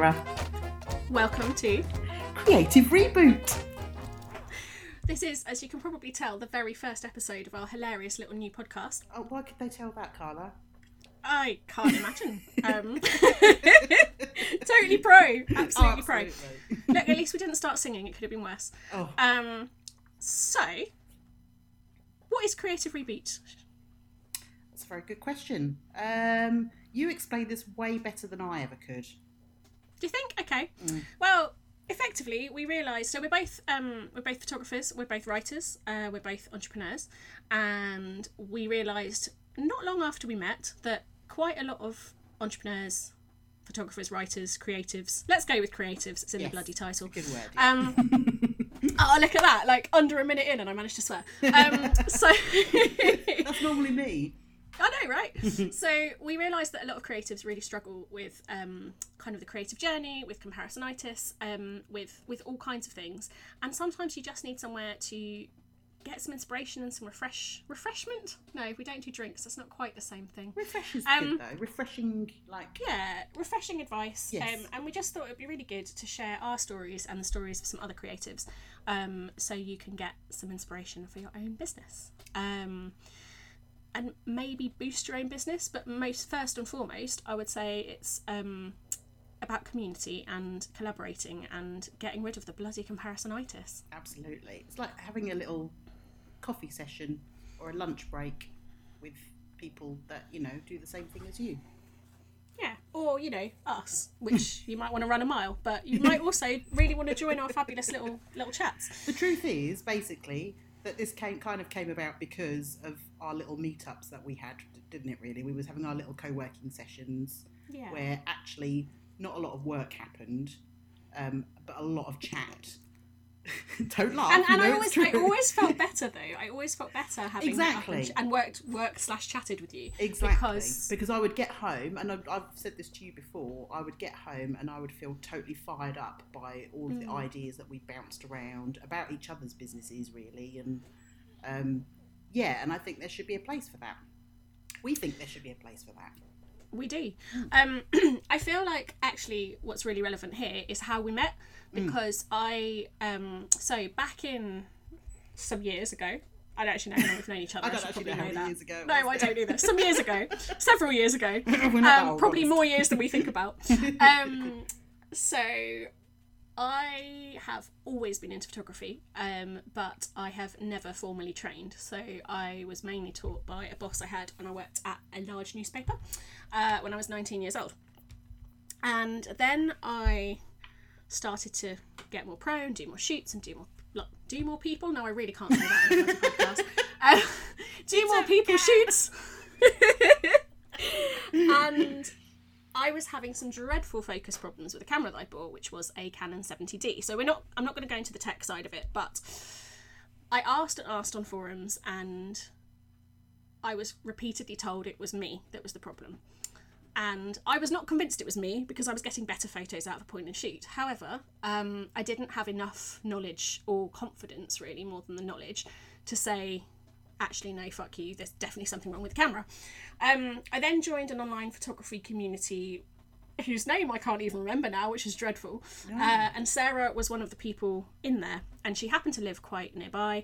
Sarah. Welcome to Creative Reboot. This is, as you can probably tell, the very first episode of our hilarious little new podcast. Oh, why could they tell that, Carla? I can't imagine. um, totally pro. Absolutely pro. Look, at least we didn't start singing. It could have been worse. Oh, Um, so, what is Creative Reboot? that's a very good question. Um, you explained this way better than I ever could. Do you think? Okay. Mm. Well, effectively, we realised. So we're both um, we're both photographers. We're both writers. Uh, we're both entrepreneurs, and we realised not long after we met that quite a lot of entrepreneurs, photographers, writers, creatives. Let's go with creatives. It's in Yes. the bloody title. Good word. yeah. Um, oh, look at that! Like under a minute in, and I managed to swear. Um, so. That's normally me. I know, right? so we realised that a lot of creatives really struggle with um, kind of the creative journey, with comparisonitis, um, with with all kinds of things, and sometimes you just need somewhere to get some inspiration and some refresh refreshment. No, we don't do drinks. That's not quite the same thing. Refresh is Um, good though. Refreshing, like Yeah, refreshing advice. Yes. Um, and we just thought it'd be really good to share our stories and the stories of some other creatives, um, so you can get some inspiration for your own business. Um, and maybe boost your own business, but most first and foremost, I would say it's um, about community and collaborating and getting rid of the bloody comparisonitis. absolutely. It's like having a little coffee session or a lunch break with people that you know do the same thing as you. Yeah, or you know us, which you might want to run a mile, but you might also really want to join our fabulous little little chats. The truth is, basically, that this came kind of came about because of our little meetups that we had, didn't it? Really, we was having our little co-working sessions Yeah. where actually not a lot of work happened, um, but a lot of chat. Don't laugh. and, and I always I always felt better though. I always felt better having Exactly. and, and worked worked slash chatted with you. Exactly. Because Because I would get home, and I've, I've said this to you before, I would get home and I would feel totally fired up by all of Mm. the ideas that we bounced around about each other's businesses, really. And um, yeah, and I think there should be a place for that. We think there should be a place for that. we do. Mm. Um, I feel like actually what's really relevant here is how we met Mm. because I um so back in some years ago. I don't actually know how long we've known each other. I I, don't should actually probably know how many that. years ago no. I don't either. Some years ago, several years ago. We're not that um, probably more years than we think about. Um, so I have always been into photography, um, but I have never formally trained. So I was mainly taught by a boss I had when I worked at a large newspaper uh, when I was 19 years old. And then I started to get more pro and do more shoots and do more look, do more people. No, I really can't say that. Uh, do more people shoots. and I was having some dreadful focus problems with the camera that I bought, which was a Canon 70D. So we're not I'm not going to go into the tech side of it, but I asked and asked on forums and I was repeatedly told it was me that was the problem. And I was not convinced it was me because I was getting better photos out of a point and shoot. However, um, I didn't have enough knowledge or confidence, really, more than the knowledge, to say, actually, no, fuck you, there's definitely something wrong with the camera. Um, I then joined an online photography community whose name I can't even remember now, which is dreadful. Uh, and Sarah was one of the people in there, and she happened to live quite nearby.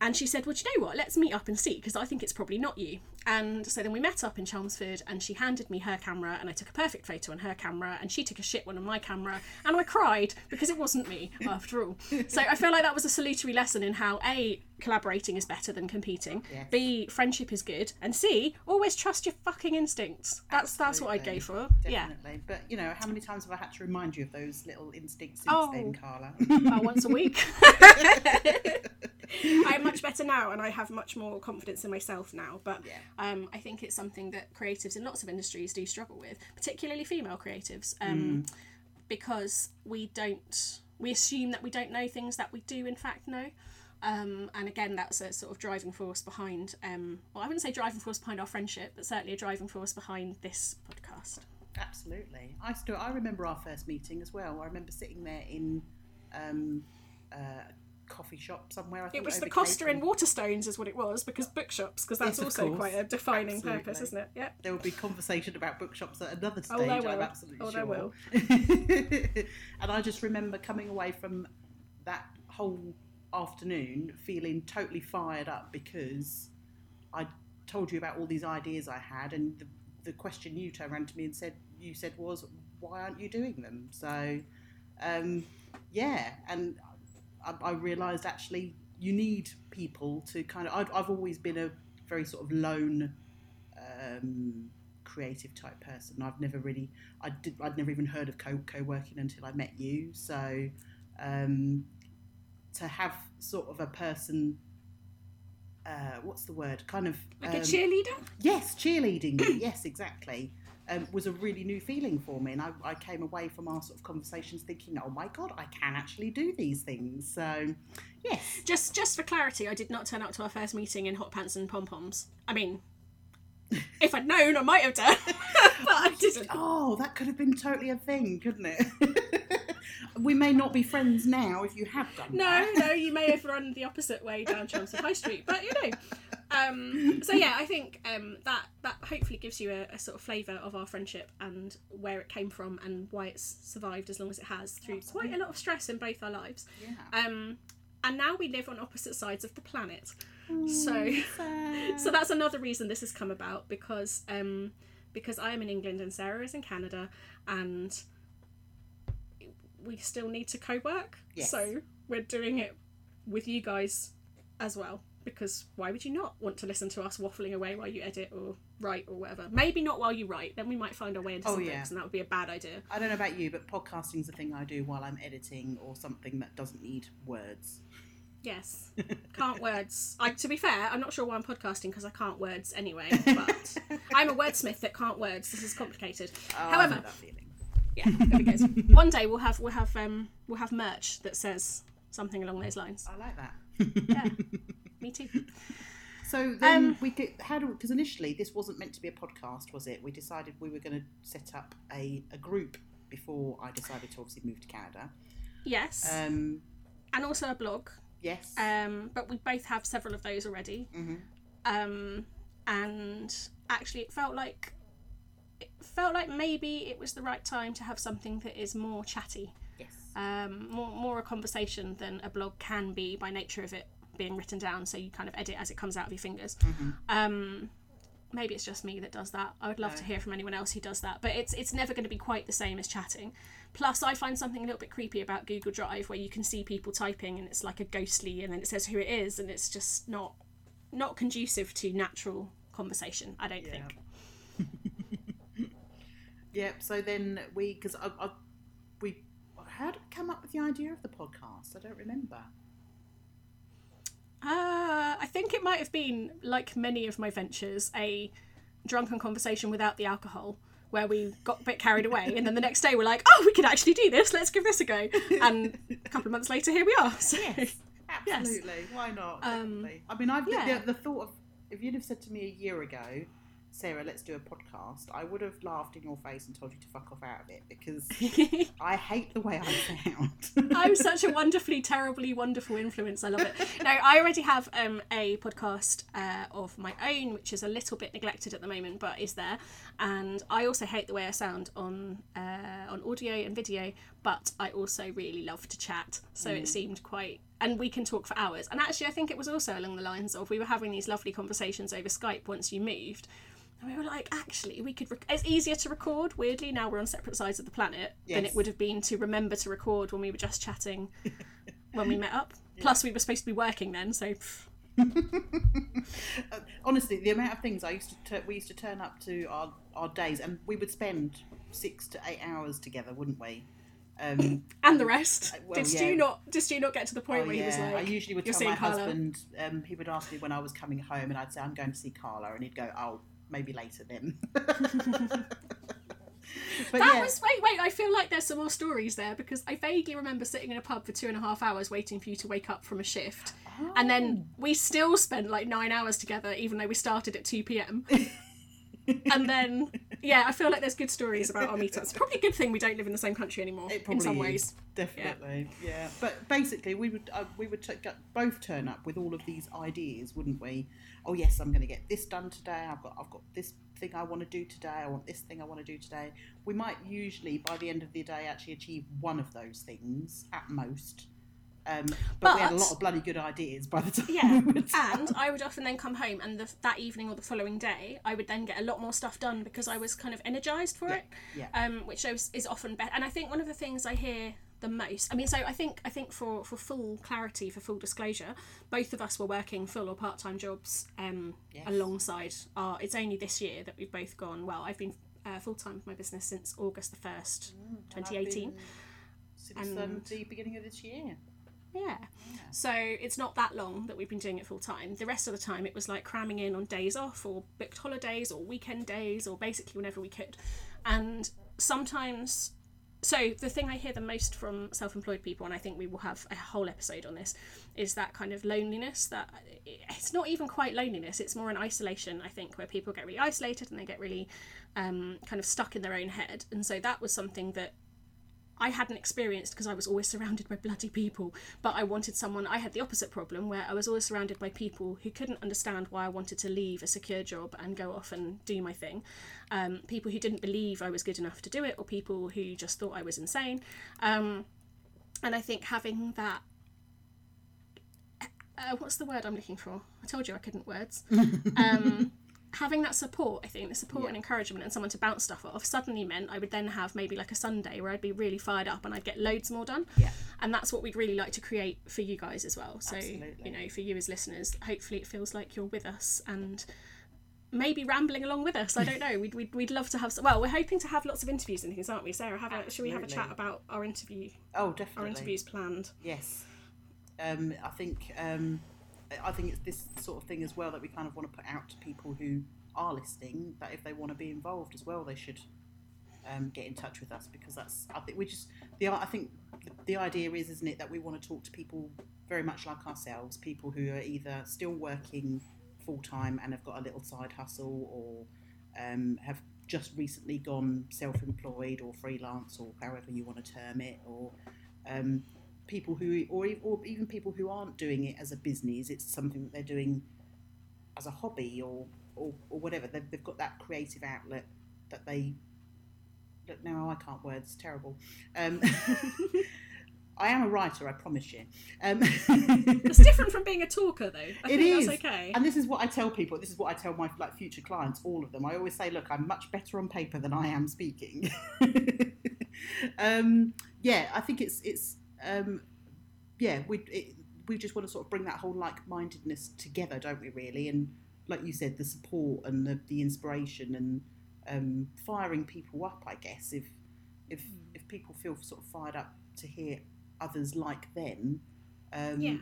And she said, Well, do you know what? Let's meet up and see, because I think it's probably not you. And so then we met up in Chelmsford, and she handed me her camera, and I took a perfect photo on her camera, and she took a shit one on my camera, and I cried because it wasn't me after all. So I feel like that was a salutary lesson in how A, collaborating is better than competing, Yes. B, friendship is good, and C, always trust your fucking instincts. That's that's what I'd go Absolutely. for. Yeah. But you know, how many times have I had to remind you of those little instincts since Oh. then, Carla? about once a week. I'm much better now, and I have much more confidence in myself now. But Yeah. Um, I think it's something that creatives in lots of industries do struggle with, particularly female creatives, um, because we don't. We assume that we don't know things that we do, in fact, know. Um, and again, that's a sort of driving force behind. Um, well, I wouldn't say driving force behind our friendship, but certainly a driving force behind this podcast. Absolutely. I still I remember our first meeting as well. I remember sitting there in um, uh, coffee shop somewhere. I think It was the Costa in and Waterstones, is what it was, because bookshops, because that's Yes, also course. quite a defining Absolutely. purpose, isn't it? Yeah. There will be conversation about bookshops at another stage. Oh, there I'm will. absolutely Oh, sure. will. and I just remember coming away from that whole afternoon feeling totally fired up because I told you about all these ideas I had, and the, the question you turned around to me and said you said was, "Why aren't you doing them?" So, um, yeah, and I, I realised actually you need people to kind of. I've, I've always been a very sort of lone. Um, creative type person i've never really i did i'd never even heard of co co-working until i met you so um to have sort of a person uh what's the word kind of Like a um, cheerleader? Yes, cheerleading. yes, exactly. Um, was a really new feeling for me, and I, I came away from our sort of conversations thinking, "Oh my god, I can actually do these things." So, yes, Just just for clarity, I did not turn up to our first meeting in hot pants and pom poms. I mean, if I'd known, I might have done, but I didn't. oh, that could have been totally a thing, couldn't it? we may not be friends now if you have done No, that. no, you may have run the opposite way down Chelmsford High Street, but you know. Um, so yeah, I think um, that that hopefully gives you a, a sort of flavour of our friendship and where it came from and why it's survived as long as it has through quite a lot of stress in both our lives. Yeah. Um, and now we live on opposite sides of the planet. So Sad. so that's another reason this has come about because um, because I am in England and Sarah is in Canada and we still need to co-work. Yes. So we're doing it with you guys as well because why would you not want to listen to us waffling away while you edit or write or whatever? Maybe not while you write. Then we might find our way into Oh, some yeah. books and that would be a bad idea. I don't know about you, but podcasting's a thing I do while I'm editing or something that doesn't need words. Yes. Can't words. I, to be fair, I'm not sure why I'm podcasting because I can't words anyway. But I'm a wordsmith that can't words. This is complicated. Oh, However, know that feeling. yeah, there we go. One day we'll have we'll have um we'll have merch that says something along those lines. I like that. Yeah, me too. So then Um, we could how do because initially this wasn't meant to be a podcast, was it? We decided we were going to set up a, a group before I decided to obviously move to Canada. Yes, Um, and also a blog. yes. Um, but we both have several of those already. Mhm. Um, and actually, it felt like it felt like maybe it was the right time to have something that is more chatty. yes. um, more more a conversation than a blog can be by nature of it being written down. So you kind of edit as it comes out of your fingers. Um, maybe it's just me that does that. I would love to hear from anyone else who does that, but it's it's never going to be quite the same as chatting. Plus, I find something a little bit creepy about Google Drive where you can see people typing and it's like a ghostly, and then it says who it is, and it's just not not conducive to natural conversation. I don't Yeah. think. Yep. So then we because I, I we how did we come up with the idea of the podcast? I don't remember. Uh, I think it might have been, like many of my ventures, a drunken conversation without the alcohol, where we got a bit carried away, and then the next day we're like, oh, we could actually do this, let's give this a go. And a couple of months later, here we are. So, Yes. Absolutely. Why not? Um, I mean, I've yeah. the, the thought of if you'd have said to me a year ago, Sarah, let's do a podcast, I would have laughed in your face and told you to fuck off out of it because I hate the way I sound. I'm such a wonderfully, terribly wonderful influence. I love it. No, I already have um, a podcast uh, of my own, which is a little bit neglected at the moment, but is there. And I also hate the way I sound on uh, on audio and video, but I also really love to chat. So it seemed quite, and we can talk for hours. And actually, I think it was also along the lines of we were having these lovely conversations over Skype once you moved. And we were like, actually, we could. Rec- it's easier to record. Weirdly, now we're on separate sides of the planet than it would have been to remember to record when we were just chatting when we met up. Plus, we were supposed to be working then, so Uh, Honestly, the amount of things I used to we used to turn up to our, our days, and we would spend six to eight hours together, wouldn't we? Um, and the rest. Well, did yeah. Stu not? Did Stu not get to the point oh, where he was like, I usually would tell my Carlo"? husband. Um, he would ask me when I was coming home, and I'd say I'm going to see Carla, and he'd go, "Oh, maybe later then." but That yeah, was wait, wait. I feel like there's some more stories there because I vaguely remember sitting in a pub for two and a half hours waiting for you to wake up from a shift, and Oh. then we still spent like nine hours together, even though we started at two p.m. and then yeah, I feel like there's good stories about our meetups. Probably a good thing we don't live in the same country anymore. It in probably some is, ways. definitely. Yeah. But basically, we would uh, we would t- both turn up with all of these ideas, wouldn't we? Oh yes, I'm going to get this done today. I've got I've got this thing I want to do today. I want this thing I want to do today. We might usually by the end of the day actually achieve one of those things at most. Um, but, we had a lot of bloody good ideas by the time. Yeah, we and I would often then come home, and the, that evening or the following day, I would then get a lot more stuff done because I was kind of energized for Yeah, it. yeah. Um, which is, is often better. And I think one of the things I hear the most. I mean, so I think I think for for full clarity, for full disclosure, both of us were working full or part time jobs um, Yes. alongside our. It's only this year that we've both gone. Well, I've been uh, full time with my business since August the first, I've twenty eighteen. Since um, And- the beginning of this year. Yeah. So it's not that long that we've been doing it full time. The rest of the time it was like cramming in on days off or booked holidays or weekend days or basically whenever we could. And sometimes so the thing I hear the most from self-employed people, and I think we will have a whole episode on this, is that kind of loneliness. That it's not even quite loneliness; it's more an isolation. I think where people get really isolated and they get really um, kind of stuck in their own head. And so that was something that I hadn't experienced because I was always surrounded by bloody people. But I wanted someone, I had the opposite problem where I was always surrounded by people who couldn't understand why I wanted to leave a secure job and go off and do my thing. Um, people who didn't believe I was good enough to do it, or people who just thought I was insane. Um, and I think having that. Uh, what's the word I'm looking for? I told you I couldn't words. Um, having that support, I think, the support Yeah. and encouragement and someone to bounce stuff off suddenly meant I would then have maybe like a Sunday where I'd be really fired up and I'd get loads more done. Yeah. And that's what we'd really like to create for you guys as well. So, Absolutely. you know, for you as listeners, hopefully it feels like you're with us and maybe rambling along with us. I don't know. We'd, we'd, we'd love to have, s- well, we're hoping to have lots of interviews and things, aren't we? Sarah, have a, should we have a chat about our interview, Oh, definitely. our interviews planned? Yes, um, I think um, I think it's this sort of thing as well that we kind of want to put out to people who are listening that if they want to be involved as well, they should um, get in touch with us because that's I think we just the I think the, idea is isn't it that we want to talk to people very much like ourselves, people who are either still working full time and have got a little side hustle or um, have just recently gone self-employed or freelance or however you want to term it or um, people who or, or even people who aren't doing it as a business it's something that they're doing as a hobby or or, or whatever they've, they've got that creative outlet that they look now i can't words terrible um, i am a writer i promise you um, It's different from being a talker, though. I It think is. that's okay. and this is what I tell people. This is what I tell my like future clients, all of them. I always say, look, I'm much better on paper than I am speaking. um, yeah, I think it's it's um, yeah we it, we just want to sort of bring that whole like mindedness together, don't we? Really, and like you said, the support and the, the inspiration and um, firing people up. I guess if if if people feel sort of fired up to hear others like them. Um, Yeah.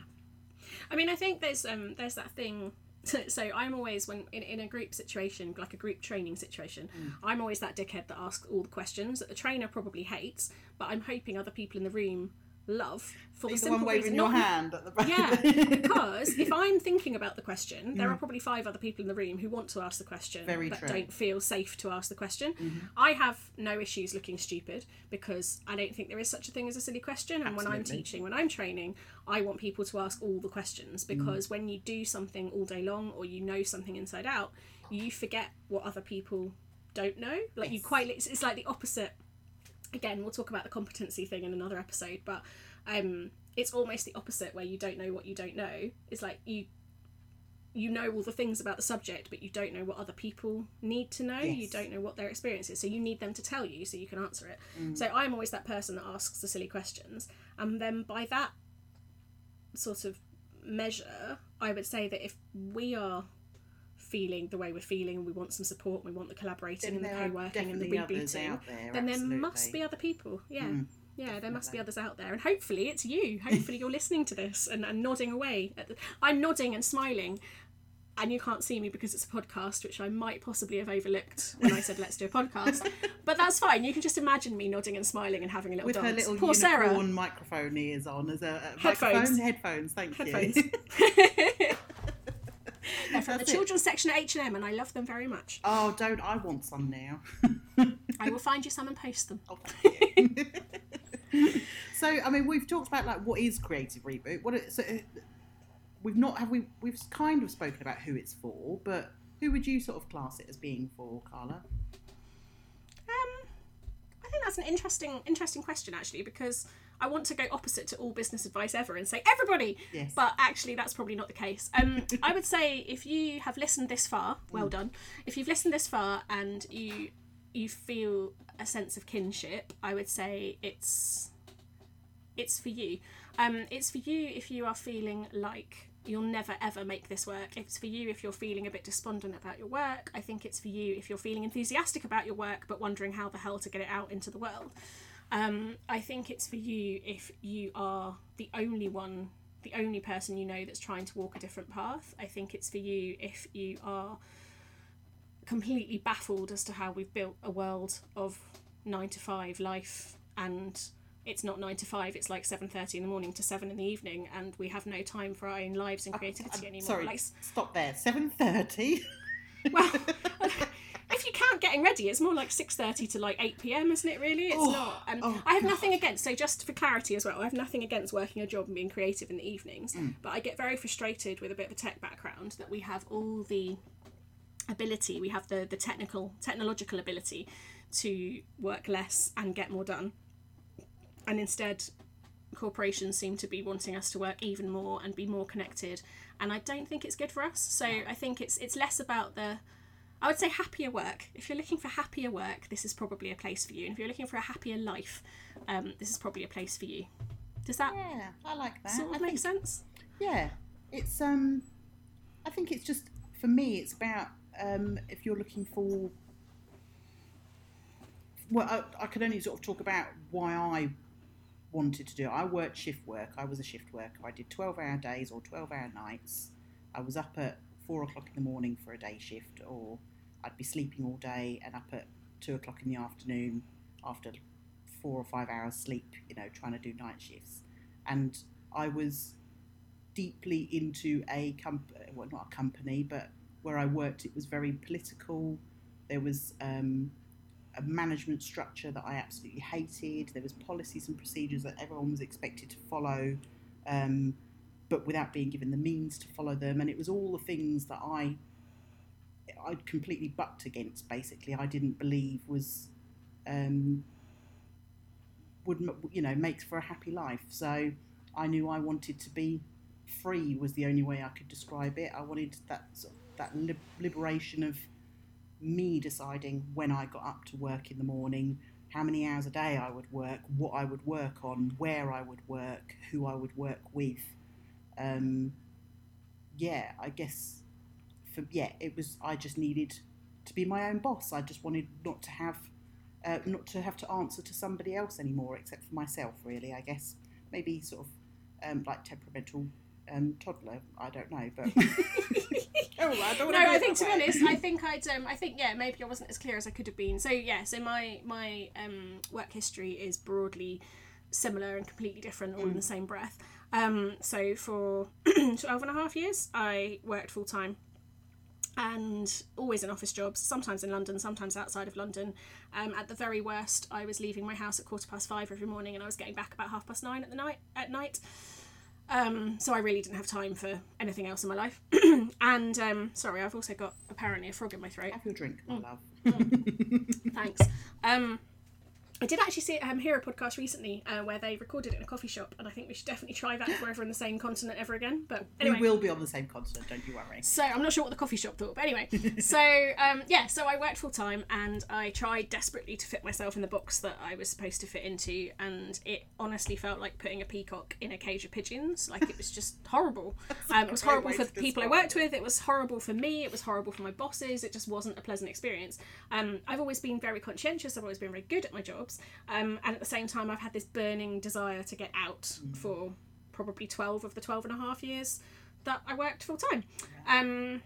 I mean, I think there's um there's that thing. So I'm always when in, in a group situation, like a group training situation, Mm. I'm always that dickhead that asks all the questions that the trainer probably hates, but I'm hoping other people in the room love for the He's the simple one waving your not- hand at the back. Yeah, because if I'm thinking about the question, there are probably five other people in the room who want to ask the question Mm. Very but true. Mm-hmm. don't feel safe to ask the question. I have no issues looking stupid because I don't think there is such a thing as a silly question. And when I'm teaching, when I'm training, I want people to ask all the questions Mm. because when you do something all day long or you know something inside out, you forget what other people don't know. Like you quite, it's, it's like the opposite again we'll talk about the competency thing in another episode but um it's almost the opposite where you don't know what you don't know. It's like you you know all the things about the subject but you don't know what other people need to know. You don't know what their experience is so you need them to tell you so you can answer it. Mm. so i'm always that person that asks the silly questions and then by that sort of measure i would say that if we are feeling the way we're feeling and we want some support and we want the collaborating Then and the co-working and the definitely rebooting there, then there must be other people. Yeah. Mm, yeah, there must be others out there. And hopefully it's you. Hopefully you're listening to this and, and nodding away. The, I'm nodding and smiling. And you can't see me because it's a podcast, which I might possibly have overlooked when I said let's do a podcast. but that's fine. You can just imagine me nodding and smiling and having a little With her dance. little Poor Sarah. unicorn microphone ears on as a, a Headphones. microphone headphones. Thank Headphones. you. They're from the it. children's section at H and M, and I love them very much. Oh, don't I want some now? I will find you some and post them. Oh, so, I mean, we've talked about like what is creative reboot. What it, so uh, we've not have we we've kind of spoken about who it's for, but who would you sort of class it as being for, Carla? Um, I think that's an interesting, interesting question actually, because I want to go opposite to all business advice ever and say everybody, Yes. but actually that's probably not the case. Um, I would say if you have listened this far, well done. If you've listened this far and you you feel a sense of kinship, I would say it's it's for you. Um, it's for you if you are feeling like you'll never ever make this work. It's for you if you're feeling a bit despondent about your work. I think it's for you if you're feeling enthusiastic about your work but wondering how the hell to get it out into the world. Um, I think it's for you if you are the only one, the only person you know that's trying to walk a different path. I think it's for you if you are completely baffled as to how we've built a world of nine to five life and it's not nine to five it's like 7.30 in the morning to 7 in the evening and we have no time for our own lives and creativity anymore Sorry, like stop there. Seven thirty. well getting ready. It's more like 6.30 to like 8 p.m isn't it really? It's Oh, not um, oh, i have nothing against so just for clarity as well i have nothing against working a job and being creative in the evenings Mm. but i get very frustrated with a bit of a tech background that we have all the ability we have the the technical technological ability to work less and get more done. And instead corporations seem to be wanting us to work even more and be more connected and i don't think it's good for us. So i think it's it's less about the i would say happier work if you're looking for happier work this is probably a place for you and if you're looking for a happier life um, this is probably a place for you does that Yeah, I like that. sort I of make think- sense Yeah, it's um, I think it's just for me. It's about um, if you're looking for. Well, I, I can only sort of talk about why I wanted to do it. I worked shift work. I was a shift worker. I did twelve-hour days or twelve-hour nights. I was up at four o'clock in the morning for a day shift, or I'd be sleeping all day and up at two o'clock in the afternoon after four or five hours sleep. You know, trying to do night shifts, and I was deeply into a comp well not a company but where I worked it was very political. There was um, a management structure that I absolutely hated. There was policies and procedures that everyone was expected to follow um, but without being given the means to follow them. And it was all the things that I I completely bucked against basically I didn't believe was um, would you know makes for a happy life so I knew I wanted to be free was the only way I could describe it. I wanted that that liberation of me deciding when I got up to work in the morning, how many hours a day I would work, what I would work on, where I would work, who I would work with. Um, yeah, I guess for yeah, it was. I just needed to be my own boss. I just wanted not to have. Uh, not to have to answer to somebody else anymore, except for myself. Really, I guess maybe sort of um, like temperamental um, toddler. I don't know, but oh, I don't no, I think to be honest, I think I'd, um, I think yeah, maybe I wasn't as clear as I could have been. So yeah, so my my um, work history is broadly similar and completely different, all in the same breath. Um, so for 12 and a half years, I worked full time and always in office jobs, sometimes in London, sometimes outside of London. Um, at the very worst, I was leaving my house at quarter past five every morning, and I was getting back about half past nine at the night at night. Um, so I really didn't have time for anything else in my life. and um, sorry, I've also got apparently a frog in my throat. Have your drink, my Mm. love. Thanks. I did actually see um, hear a podcast recently uh, where they recorded it in a coffee shop, and I think we should definitely try that if we're ever in the same continent ever again. But anyway, We will be on the same continent, don't you worry. so I'm not sure what the coffee shop thought, but anyway. so um, yeah, so I worked full time and I tried desperately to fit myself in the box that I was supposed to fit into, and it honestly felt like putting a peacock in a cage of pigeons. Like it was just horrible. Um, it was horrible for the people I worked with. It was horrible for me. It was horrible for my bosses. It just wasn't a pleasant experience. Um, I've always been very conscientious. I've always been very good at my jobs, um, and at the same time, I've had this burning desire to get out for probably 12 of the 12 and a half years that I worked full time. Um,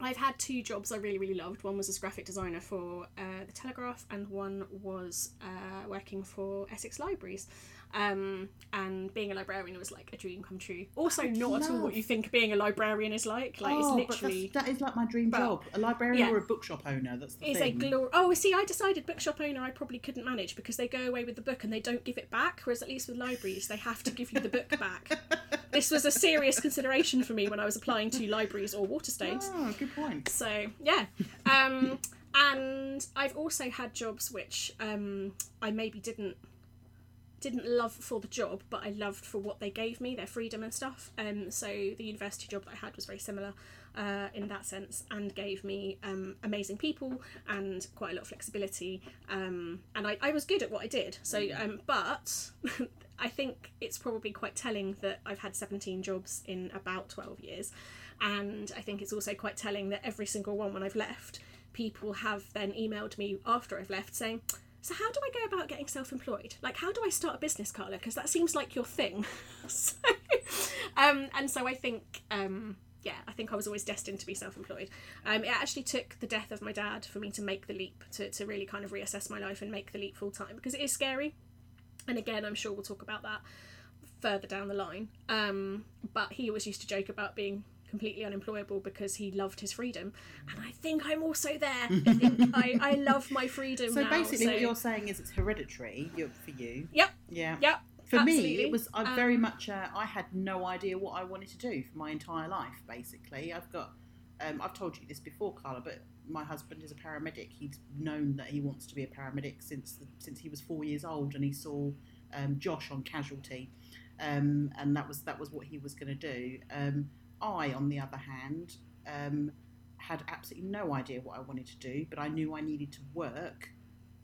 I've had two jobs I really, really loved. One was as graphic designer for uh, the Telegraph, and one was uh, working for Essex Libraries. Um, and being a librarian was like a dream come true. Also, I'd not at all what you think being a librarian is like. Like oh, it's literally. that is like my dream But- job. A librarian yeah. or a bookshop owner. That's the a thing. glory. Oh, see, I decided bookshop owner I probably couldn't manage because they go away with the book and they don't give it back. Whereas at least with libraries, they have to give you the book back. this was a serious consideration for me when I was applying to libraries or Waterstones. oh, good point. So yeah, um, and I've also had jobs which um, I maybe didn't didn't love for the job, but I loved for what they gave me, their freedom and stuff. Um, so the university job that I had was very similar uh, in that sense, and gave me um, amazing people and quite a lot of flexibility. Um, and I, I was good at what I did. So, um, but I think it's probably quite telling that I've had 17 jobs in about 12 years. And I think it's also quite telling that every single one when I've left, people have then emailed me after I've left saying, so how do I go about getting self-employed? Like, how do I start a business, Carla? Because that seems like your thing. so, um, and so I think, um, yeah, I think I was always destined to be self-employed. Um, it actually took the death of my dad for me to make the leap, to, to really kind of reassess my life and make the leap full time because it is scary. And again, I'm sure we'll talk about that further down the line. Um, but he always used to joke about being completely unemployable because he loved his freedom, and I think I'm also there. I think I, I love my freedom So now. basically, so- what you're saying is it's hereditary for you. Yep. Yeah. Yep. For me, it was I Um, very much. Uh, I had no idea what I wanted to do for my entire life. Basically, I've got. Um, I've told you this before, Carla, but my husband is a paramedic. He's known that he wants to be a paramedic since the, since he was four years old, and he saw um, Josh on Casualty, um, and that was that was what he was going to do. Um, I, on the other hand, um, had absolutely no idea what I wanted to do, but I knew I needed to work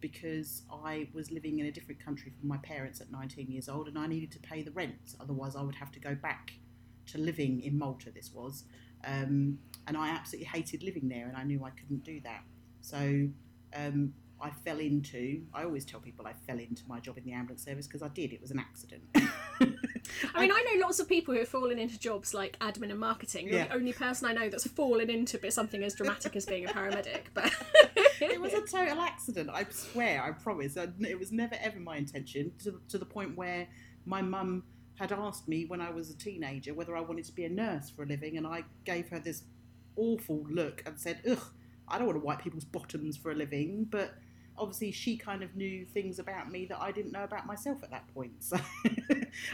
because I was living in a different country from my parents at 19 years old and I needed to pay the rent. Otherwise, I would have to go back to living in Malta, this was. Um, and I absolutely hated living there and I knew I couldn't do that. So um, I fell into, I always tell people I fell into my job in the ambulance service because I did, it was an accident. I mean, I know lots of people who have fallen into jobs like admin and marketing. You're Yeah. the only person I know that's fallen into bit- something as dramatic as being a paramedic. But it was a total accident. I swear, I promise. It was never ever my intention. To to the point where my mum had asked me when I was a teenager whether I wanted to be a nurse for a living, and I gave her this awful look and said, "Ugh, I don't want to wipe people's bottoms for a living." But obviously, she kind of knew things about me that I didn't know about myself at that point. So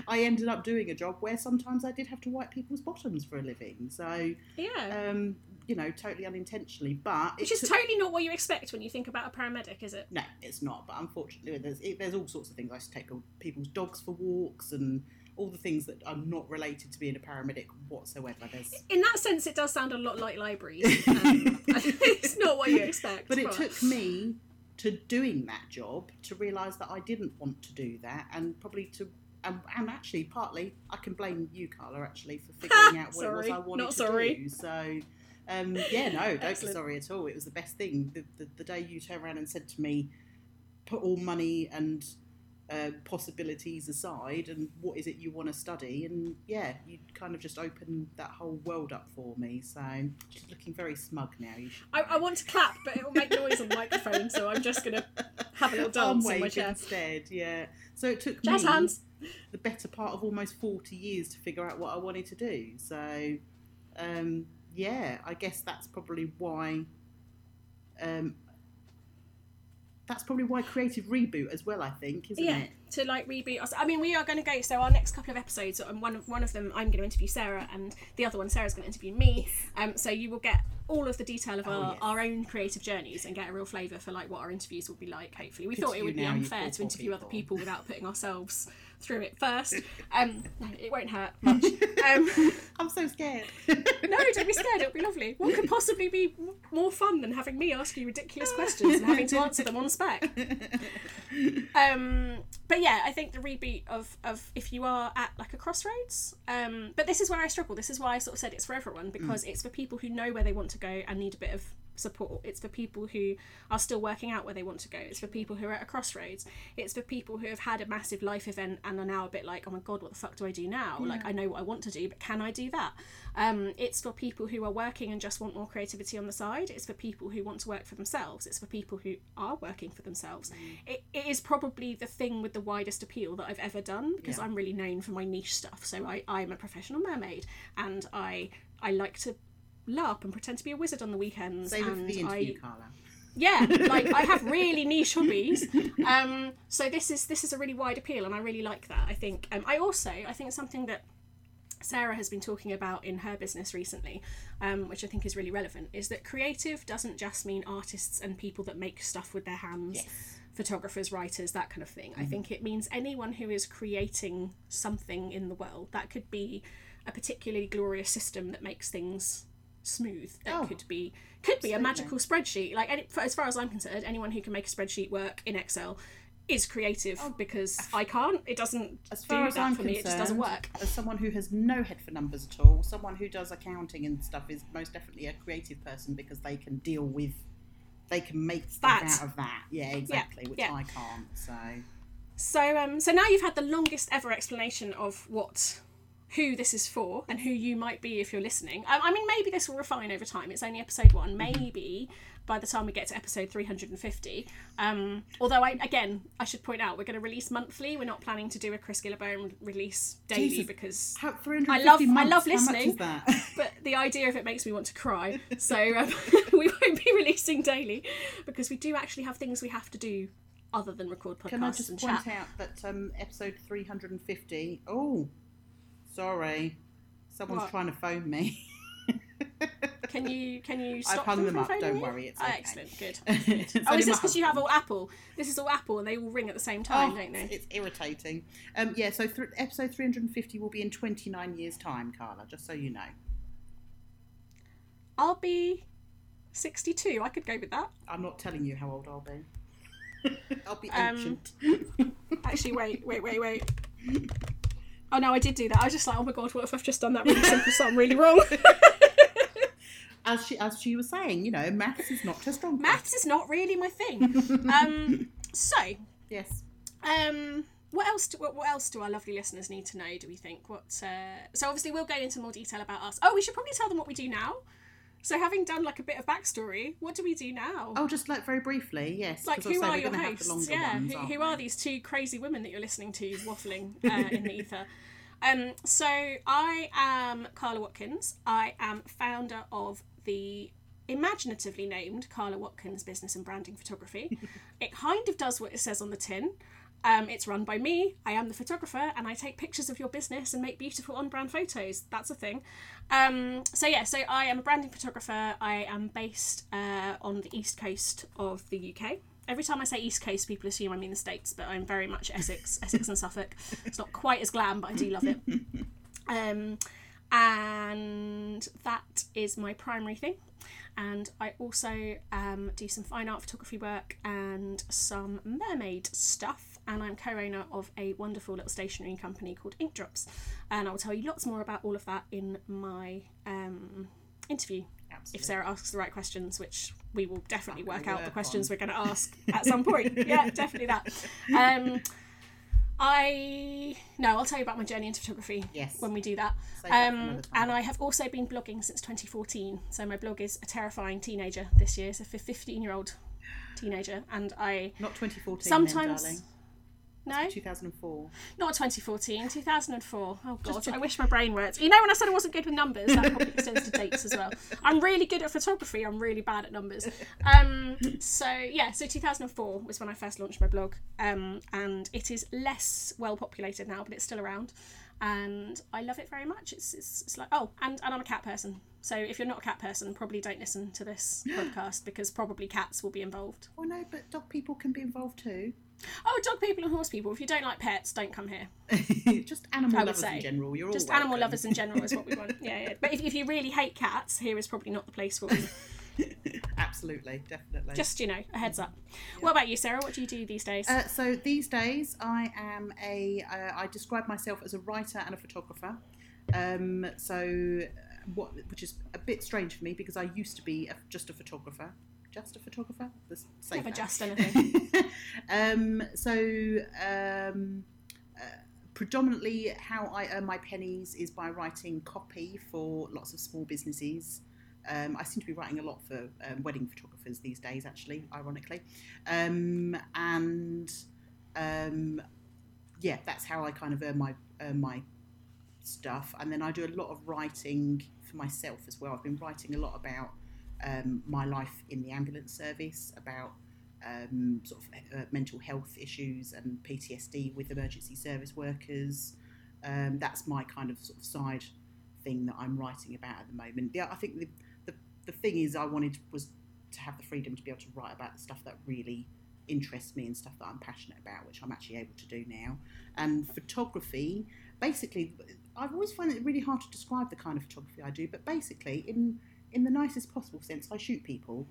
I ended up doing a job where sometimes I did have to wipe people's bottoms for a living. So yeah, um, you know, totally unintentionally, but which is took- totally not what you expect when you think about a paramedic, is it? no, it's not. But unfortunately, there's it, there's all sorts of things. I used to take people's dogs for walks and all the things that are not related to being a paramedic whatsoever. There's, In that sense, it does sound a lot like libraries. Um, it's not what you expect. but it took me to doing that job to realise that I didn't want to do that, and probably to. And, and actually, partly, I can blame you, Carla, actually, for figuring out what it was I wanted not to sorry. do. So, um, yeah, no, don't be sorry at all. It was the best thing. The, the, the day you turned around and said to me, put all money and uh, possibilities aside and what is it you want to study and yeah you kind of just opened that whole world up for me so she's looking very smug now you should I, I want to clap, but it will make noise on the microphone, so I'm just gonna have a little dance in my chair. instead yeah so it took Jazz me hands. the better part of almost 40 years to figure out what I wanted to do so um, yeah I guess that's probably why um, that's probably why creative reboot as well I think isn't yeah, it to like reboot us. I mean, we are going to go. So our next couple of episodes, and one of one of them, I'm going to interview Sarah, and the other one, Sarah's going to interview me. Um, so you will get all of the detail of Oh, our, yes. our own creative journeys and get a real flavour for like what our interviews will be like. Hopefully, we Good thought it would be unfair to interview other people. people without putting ourselves through it first. Um, no, it won't hurt much. Um, I'm so scared no, don't be scared. It'll be lovely. What could possibly be more fun than having me ask you ridiculous questions and having to answer them on spec? Um, but yeah, I think the reboot of, of if you are at like a crossroads. Um, but this is where I struggle. This is why I sort of said it's for everyone because it's for people who know where they want to go and need a bit of support. It's for people who are still working out where they want to go. It's for people who are at a crossroads. It's for people who have had a massive life event and are now a bit like, oh my god, what the fuck do I do now? Like I know what I want to do, but can I do that? Um, it's for people who are working and just want more creativity on the side. It's for people who want to work for themselves. It's for people who are working for themselves. It, it is probably the thing with the widest appeal that I've ever done because Yeah. I'm really known for my niche stuff. So I, I'm a professional mermaid and I I like to LARP and pretend to be a wizard on the weekends. Save and the interview, I, Carla. yeah like i have really niche hobbies um so this is this is a really wide appeal and i really like that i think um i also i think something that Sarah has been talking about in her business recently, um, which I think is really relevant, is that creative doesn't just mean artists and people that make stuff with their hands, Yes. photographers, writers, that kind of thing. I think it means anyone who is creating something in the world. That could be a particularly glorious system that makes things smooth. That Oh, could be could be a magical spreadsheet. Like any, for, as far as I'm concerned, anyone who can make a spreadsheet work in Excel is creative because I can't. It doesn't Oh. As far do as I'm for me. It just doesn't work. As someone who has no head for numbers at all, someone who does accounting and stuff is most definitely a creative person because they can deal with, they can make stuff That. out of that. Yeah, exactly, which yeah. I can't. So So um, so now you've had the longest ever explanation of what who this is for and who you might be if you're listening. Um, I mean, maybe this will refine over time. It's only episode one. Maybe by the time we get to episode 350. Um, although, I again, I should point out we're going to release monthly. We're not planning to do a Chris Guillebeau release daily Jesus. because. how I love- I months, love how much listening. But the idea of it makes me want to cry. So um, we won't be releasing daily because we do actually have things we have to do other than record podcasts Can I just and point chat. out that um, episode 350? Oh, sorry, someone's What? trying to phone me. Can you can you stop hung them, them up, don't you? worry, it's Oh, okay. excellent, good. It's Oh, is this because you have all Apple? This is all Apple, and they all ring at the same time, Oh, don't they? It's irritating. Um, yeah, so th- episode 350 will be in 29 years' time, Carla, just so you know. I'll be sixty-two. I could go with that. I'm not telling you how old I'll be. I'll be Um, ancient. Actually, wait, wait, wait, wait. Oh no, I did do that. I was just like, oh my god, what if I've just done that really simple sum really wrong? as she as she was saying, you know, maths is not her strong. Maths is not really my thing. Um, so, Yes. um, what else? Do, what, what else do our lovely listeners need to know? Do we think? What? Uh, so obviously we'll go into more detail about us. Oh, we should probably tell them what we do now. So having done like a bit of backstory, what do we do now? Oh, just like very briefly, yes. Like, who are your gonna have the hosts? Yeah, ones, who, who are these two crazy women that you're listening to waffling uh, in the ether? Um, so I am Carla Watkins. I am founder of the imaginatively named Carla Watkins Business and Branding Photography. it kind of does what it says on the tin. Um, it's run by me. I am the photographer, and I take pictures of your business and make beautiful on-brand photos. That's a thing. Um, so yeah, so I am a branding photographer. I am based uh, on the east coast of the UK. Every time I say east coast, people assume I mean the states, but I'm very much Essex, Essex and Suffolk. It's not quite as glam, but I do love it. Um, and that is my primary thing. And I also um, do some fine art photography work and some mermaid stuff. And I'm co owner of a wonderful little stationery company called Ink Drops. And I'll tell you lots more about all of that in my um, interview. If Sarah asks the right questions, which we will definitely work out the questions on. we're going to ask at some point. yeah, definitely that. Um, I no, I'll tell you about my journey into photography Yes. when we do that. That Um, another and I have also been blogging since 2014. So my blog is a terrifying teenager this year. So for 15 year old teenager, and I Not 2014, sometimes then, darling. No, 2004. not 2014, 2004. Oh god, Just I wish my brain worked. You know when I said I wasn't good with numbers, that probably extends to dates as well. I'm really good at photography. I'm really bad at numbers. Um, so yeah, so 2004 was when I first launched my blog, um, and it is less well populated now, but it's still around, and I love it very much. It's it's, it's like oh, and and I'm a cat person. So if you're not a cat person, probably don't listen to this podcast because probably cats will be involved. Well, no, but dog people can be involved too. Oh, dog people and horse people. If you don't like pets, don't come here. just animal I lovers say. in general. You're Just animal lovers in general is what we want. Yeah, yeah. But if, if you really hate cats, here is probably not the place for you. Absolutely, definitely. Just you know, a heads up. What about you, Sarah? What do you do these days? Uh, so these days, I am a. Uh, I describe myself as a writer and a photographer. Um, so what which is a bit strange for me because I used to be a, just a photographer, just a photographer. The same. Never just anything. um, so um, uh, predominantly, how I earn my pennies is by writing copy for lots of small businesses. Um, I seem to be writing a lot for um, wedding photographers these days, actually, ironically. Um, and um, yeah, that's how I kind of earn my earn my stuff. And then I do a lot of writing for myself as well. I've been writing a lot about um, my life in the ambulance service, about um, sort of uh, mental health issues and PTSD with emergency service workers. Um, that's my kind of sort of side thing that I'm writing about at the moment. Yeah, I think the, the, the thing is I wanted was to have the freedom to be able to write about the stuff that really interests me and stuff that I'm passionate about, which I'm actually able to do now. And photography, basically, I've always found it really hard to describe the kind of photography I do, but basically, in in the nicest possible sense, I shoot people.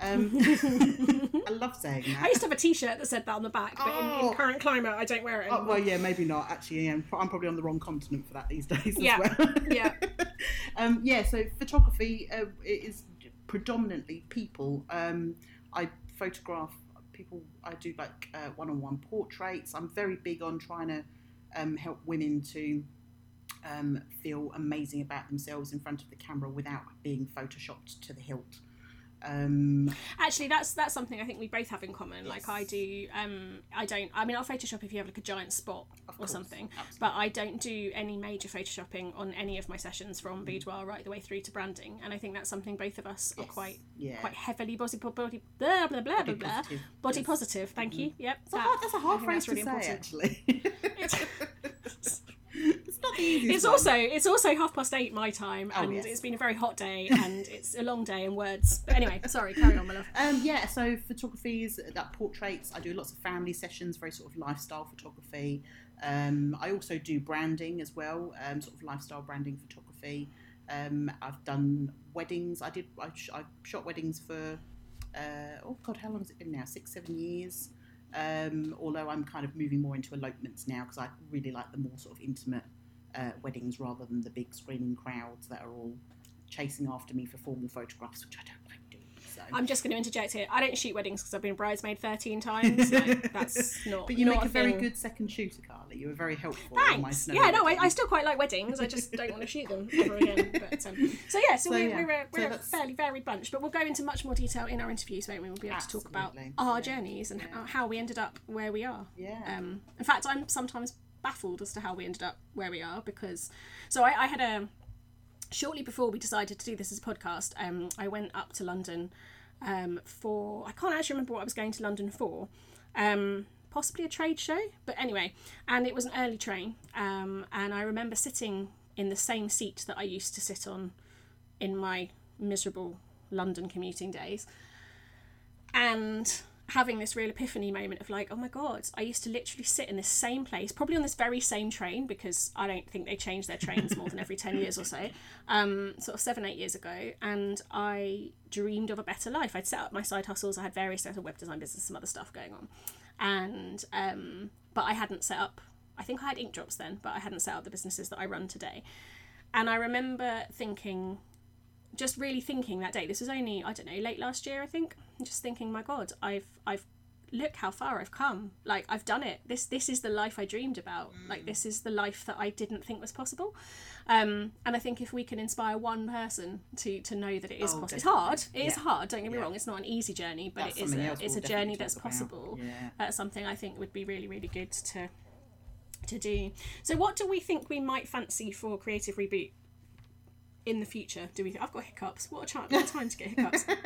Um, I love saying that. I used to have a T-shirt that said that on the back, but in, Oh. in current climate, I don't wear it. Oh, well, yeah, maybe not. Actually, yeah, I'm probably on the wrong continent for that these days Yeah, as well. yeah. um, yeah, so photography uh, is predominantly people. Um, I photograph people. I do like uh, one-on-one portraits. I'm very big on trying to um, help women to um, feel amazing about themselves in front of the camera without being photoshopped to the hilt. Um, Actually, that's that's something I think we both have in common. Like I do, um, I don't. I mean, I'll Photoshop if you have like a giant spot Of or course, something, absolutely. but I don't do any major photoshopping on any of my sessions from Mm. boudoir right the way through to branding. And I think that's something both of us are quite yeah. quite heavily body body blah blah blah blah Body blah positive, body yes. positive. Thank you. Yep, hard, that's a hard phrase think to say, really actually. It's- it's not the easiest. It's one. also it's also half past eight my time, Oh, and yes. it's been a very hot day, and it's a long day in words. But anyway, sorry, carry on, my love. Um, yeah, so photography is that portraits. I do lots of family sessions, very sort of lifestyle photography. Um, I also do branding as well, um, sort of lifestyle branding photography. Um, I've done weddings. I did. I, sh- I shot weddings for. Uh, oh God, how long has it been now? Six, seven years. Um, although I'm kind of moving more into elopements now because I really like the more sort of intimate uh, weddings rather than the big screaming crowds that are all chasing after me for formal photographs, which I don't like doing. So. I'm just going to interject here. I don't shoot weddings because I've been a bridesmaid 13 times. Like, that's not. But you not make a very thing. good second shooter, Carla. You were very helpful. on my Thanks. snow Yeah, no, I, I still quite like weddings. I just don't want to shoot them ever again. But um, so yeah, so, So, we're, yeah. we're, a, we're a fairly varied bunch. But we'll go into much more detail in our interviews, won't we? We'll be able to talk about our Yeah. journeys and Yeah. how, how we ended up where we are. Yeah. Um, in fact, I'm sometimes baffled as to how we ended up where we are because. So I, I had a. Shortly before we decided to do this as a podcast, um, I went up to London um, for. I can't actually remember what I was going to London for. Um, possibly a trade show, but anyway, and it was an early train. Um, and I remember sitting in the same seat that I used to sit on in my miserable London commuting days and having this real epiphany moment of like, oh my god, I used to literally sit in this same place, probably on this very same train because I don't think they change their trains more than every 10 years or so, um, sort of seven, eight years ago. And I dreamed of a better life. I'd set up my side hustles, I had various sort of web design business, some other stuff going on. And, um, but I hadn't set up, I think I had ink drops then, but I hadn't set up the businesses that I run today. And I remember thinking, just really thinking that day. This was only i don't know late last year i think. Just thinking my god i've i've look how far i've come. Like i've done it. This this is the life i dreamed about. Like this is the life that i didn't think was possible. Um and i think if we can inspire one person to to know that it is Oh, possible it's hard. It is Yeah. hard don't get me Yeah. wrong. It's not an easy journey but That's it is a, it's a journey that's possible. Yeah. that's something i think would be really really good to to do. So what do we think we might fancy for creative reboot in the future do we i've got hiccups what a chance! what a time to get hiccups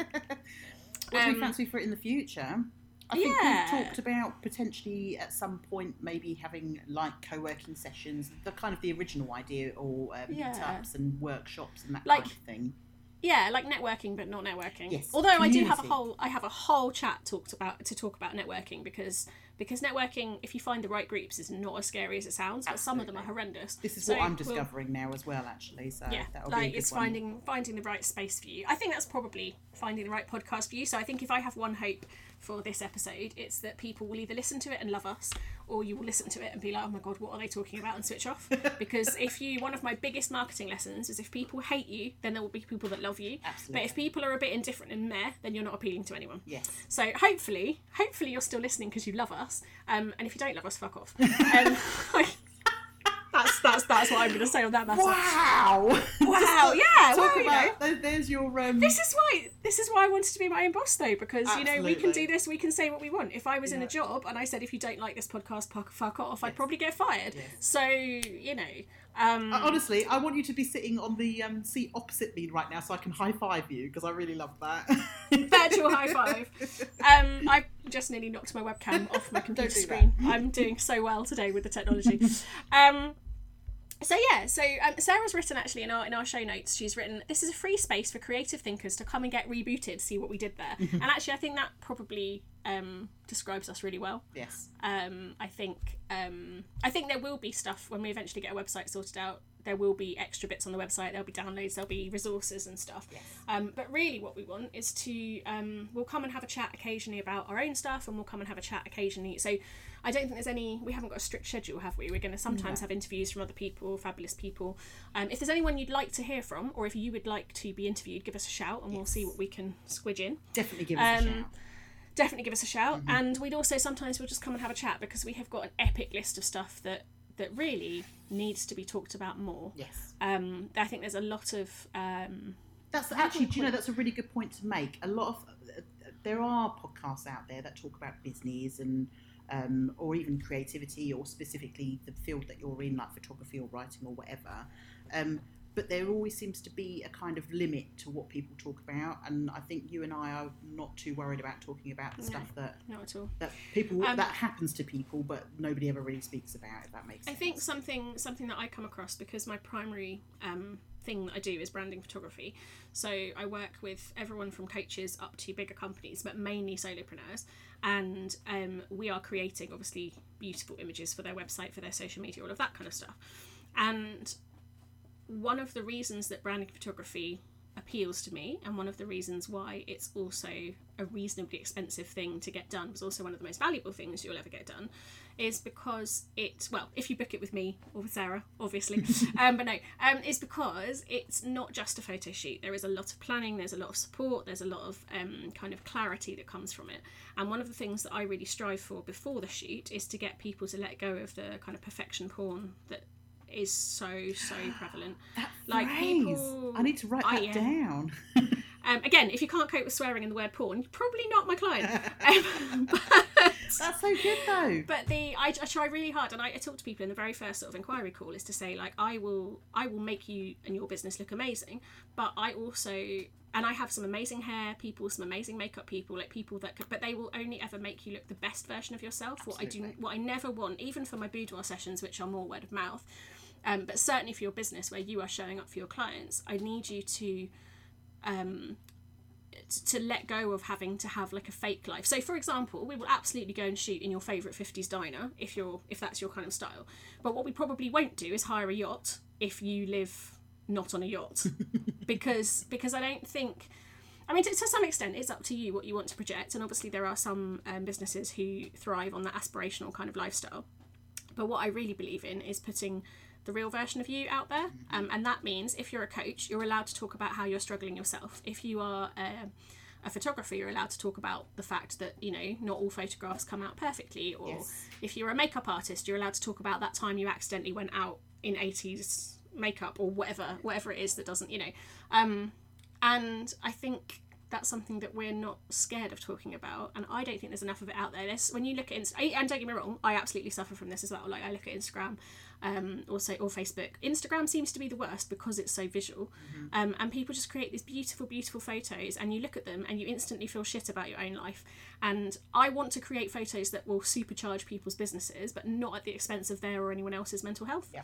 What do Um, we fancy for it in the future? I think yeah. we've talked about potentially at some point maybe having like co-working sessions, the kind of the original idea, or um, Yeah. meetups and workshops and that Like- kind of thing. yeah like networking but not networking Yes, although i do have a whole i have a whole chat talked about to talk about networking because because networking if you find the right groups is not as scary as it sounds but some of them are horrendous This is So what I'm we'll- discovering now as well, actually. So yeah that'll be a like it's one. finding finding the right space for you i think that's probably finding the right podcast for you so i think if i have one hope for this episode. It's that people will either listen to it and love us, or you will listen to it and be like, "Oh my god, what are they talking about?" and switch off. because if you, one of my biggest marketing lessons is if people hate you, then there will be people that love you. Absolutely. But if people are a bit indifferent and meh, then you're not appealing to anyone. Yes. So hopefully, hopefully you're still listening because you love us. Um, and if you don't love us, fuck off. Um, that's what I'm going to say on that matter. Wow. Wow, yeah. Talk well, you know. about there's your um. This is why this is why I wanted to be my own boss though, because you know we can do this, we can say what we want. If I was in a job and I said if you don't like this podcast, fuck, fuck off, I'd probably get fired. Yes. So you know, um, Honestly, I want you to be sitting on the um, seat opposite me right now, so I can high five you because I really love that. virtual high five. Um, I just nearly knocked my webcam off my computer do screen. I'm doing so well today with the technology. Um, so yeah, so um, Sarah's written actually in our in our show notes. She's written, "This is a free space for creative thinkers to come and get rebooted, see what we did there." and actually, I think that probably um, describes us really well. yes. Um, I think um, I think there will be stuff when we eventually get a website sorted out. There will be extra bits on the website. There'll be downloads. There'll be resources and stuff. Yes. Um, but really, what we want is to um, we'll come and have a chat occasionally about our own stuff, and we'll come and have a chat occasionally. So I don't think there's any. We haven't got a strict schedule, have we? We're going to sometimes have interviews from other people, fabulous people. Um, if there's anyone you'd like to hear from, or if you would like to be interviewed, give us a shout, and we'll see what we can squidge in Definitely give us a Um, shout. definitely give us a shout and we'd also sometimes we'll just come and have a chat because we have got an epic list of stuff that that really needs to be talked about more Yes. um i think there's a lot of um That's actually, do you know, that's a really good point to make. A lot of there are podcasts out there that talk about business and um, or even creativity or specifically the field that you're in, like photography or writing or whatever. Um, but there always seems to be a kind of limit to what people talk about, and I think you and I are not too worried about talking about the No. stuff that not at all that people Um, that happens to people, but nobody ever really speaks about. If that makes i sense. think something something that i come across because my primary um thing that i do is branding photography so i work with everyone from coaches up to bigger companies but mainly solopreneurs and um, we are creating obviously beautiful images for their website for their social media all of that kind of stuff. And one of the reasons that branding photography appeals to me and one of the reasons why it's also a reasonably expensive thing to get done was also one of the most valuable things you'll ever get done is because it well if you book it with me or with sarah obviously um, but no um, is because it's not just a photo shoot there is a lot of planning there's a lot of support there's a lot of um, kind of clarity that comes from it and one of the things that i really strive for before the shoot is to get people to let go of the kind of perfection porn that is so so prevalent like Phrase. people I need to write that down. um, again, if you can't cope with swearing and the word porn, you're probably not my client. um, but, That's so good though. but the I, I try really hard, and I, I talk to people in the very first sort of inquiry call is to say like I will I will make you and your business look amazing, but I also and I have some amazing hair people, some amazing makeup people, like people that could, but they will only ever make you look the best version of yourself. What I do, what I never want, even for my boudoir sessions, which are more word of mouth, um, but certainly for your business where you are showing up for your clients, I need you to um, to let go of having to have like a fake life. So for example, we will absolutely go and shoot in your favorite 50s diner if you're if that's your kind of style. But what we probably won't do is hire a yacht if you live not on a yacht because because I don't think I mean, to, to some extent, it's up to you what you want to project, and obviously there are some um, businesses who thrive on that aspirational kind of lifestyle. But what I really believe in is putting the real version of you out there, um, and that means if you're a coach, you're allowed to talk about how you're struggling yourself. If you are a, a photographer, you're allowed to talk about the fact that you know not all photographs come out perfectly. Or Yes. if you're a makeup artist, you're allowed to talk about that time you accidentally went out in 80s makeup or whatever, whatever it is that doesn't, you know. Um, and I think that's something that we're not scared of talking about and I don't think there's enough of it out there there's, when you look at Inst- and don't get me wrong I absolutely suffer from this as well like I look at Instagram um, also or Facebook. Instagram seems to be the worst because it's so visual. Um, and people just create these beautiful beautiful photos and you look at them and you instantly feel shit about your own life. And I want to create photos that will supercharge people's businesses but not at the expense of their or anyone else's mental health. Yeah.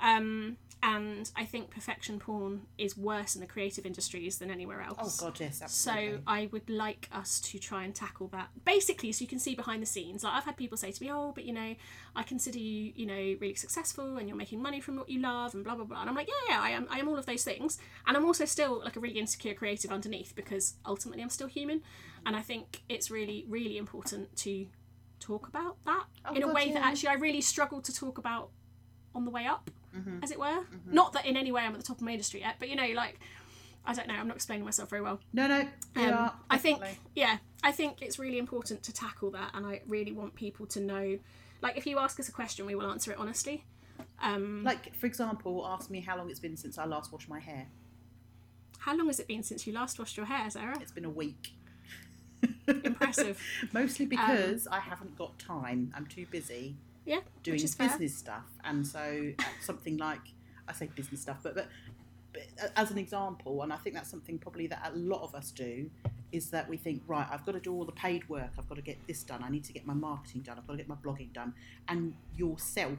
Um, and I think perfection porn is worse in the creative industries than anywhere else. Oh. God, yes, absolutely. So I would like us to try and tackle that basically, so you can see behind the scenes. Like I've had people say to me, "Oh, but you know, I consider you, you know, really successful, and you're making money from what you love, and blah blah blah." And I'm like, "Yeah, yeah, I am. I am all of those things, and I'm also still like a really insecure creative underneath because ultimately I'm still human, and I think it's really, really important to talk about that Oh, in a God, way that actually I really struggle to talk about on the way up, Mm-hmm. as it were. Not that in any way I'm at the top of my industry yet, but you know, like. I don't know. I'm not explaining myself very well. no, no, Um, are, I think, yeah, I think it's really important to tackle that, and I really want people to know. Like, if you ask us a question, we will answer it honestly. Um, Like, for example, ask me how long it's been since I last washed my hair. how long has it been since you last washed your hair, Sarah? It's been a week. Impressive. Mostly because I haven't got time. I'm too busy Yeah, doing is fair. business stuff, and so uh, something like I say business stuff, but, but but as an example, and I think that's something probably that a lot of us do, is that we think right, I've got to do all the paid work, I've got to get this done, I need to get my marketing done, I've got to get my blogging done, and yourself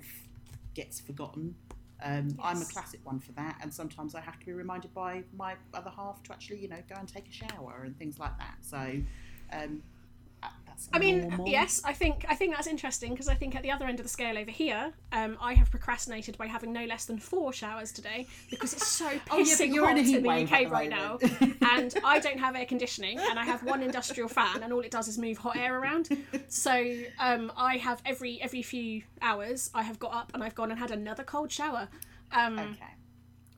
gets forgotten. Um, I'm a classic one for that, and sometimes I have to be reminded by my other half to actually, you know, go and take a shower and things like that. So um, that's I mean, normal. yes, I think I think that's interesting because I think at the other end of the scale over here, um, I have procrastinated by having no less than four showers today because it's so pissing Oh, yeah, you're hot in in, the UK the right now, and I don't have air conditioning, and I have one industrial fan, and all it does is move hot air around. So um, I have every every few hours, I have got up and I've gone and had another cold shower. Um, Okay.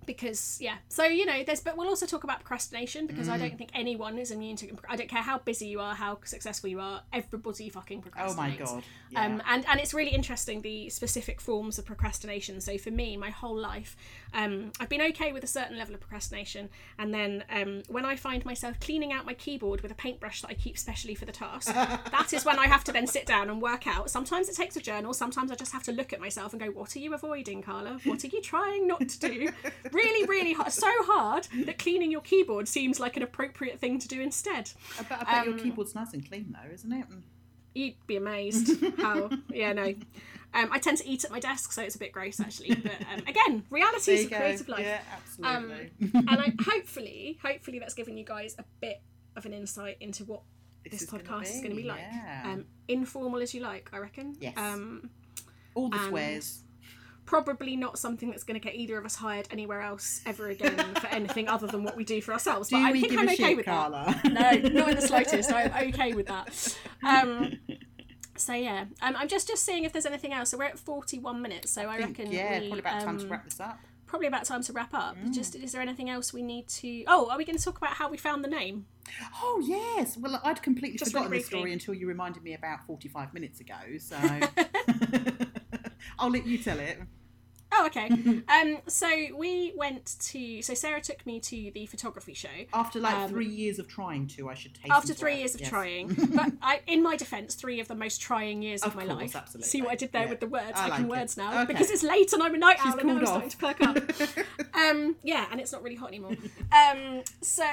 Because yeah so you know there's but we'll also talk about procrastination because Mm. i don't think anyone is immune to i don't care how busy you are how successful you are everybody fucking procrastinates. Oh my god. Yeah. um, and and it's really interesting the specific forms of procrastination. So for me, my whole life, um, I've been okay with a certain level of procrastination, and then um, when I find myself cleaning out my keyboard with a paintbrush that I keep specially for the task, that is when I have to then sit down and work out. Sometimes it takes a journal. Sometimes I just have to look at myself and go, "What are you avoiding, Carla? What are you trying not to do?" really, really hard. So hard that cleaning your keyboard seems like an appropriate thing to do instead. I bet, I bet your um, keyboard's nice and clean though, isn't it? Mm. You'd be amazed how. Yeah, no. Um, I tend to eat at my desk, so it's a bit gross actually. But um, again, realities you of go. creative life. Yeah, absolutely. and I hopefully, hopefully that's given you guys a bit of an insight into what this, is gonna podcast is going to be like. yeah. Um, informal as you like, I reckon. Yes. Um, All the swears. Probably not something that's going to get either of us hired anywhere else ever again for anything other than what we do for ourselves. Do but I think I'm okay shit, with Carla? that. No, not in the slightest. I'm okay with that. Um, so yeah, um, I'm just just seeing if there's anything else. So we're at 41 minutes. So I, I think, reckon yeah, we, probably about time to um, wrap this up. Probably about time to wrap up. Mm. Just is there anything else we need to? Oh, are we going to talk about how we found the name? Oh yes. Well, I'd completely Just forgotten this briefly. story until you reminded me about forty-five minutes ago. So I'll let you tell it. Oh, okay. um, so we went to. So Sarah took me to the photography show. After like Um, three years of trying to, I should take. After three years of trying, but I, in my defence, three of the most trying years of, Of my course, life. absolutely. See what I did there Yeah. with the words? I I, can it. words now Okay. because it's late and I'm a night She's owl and now I'm starting to perk up. um, yeah, and it's not really hot anymore. Um, so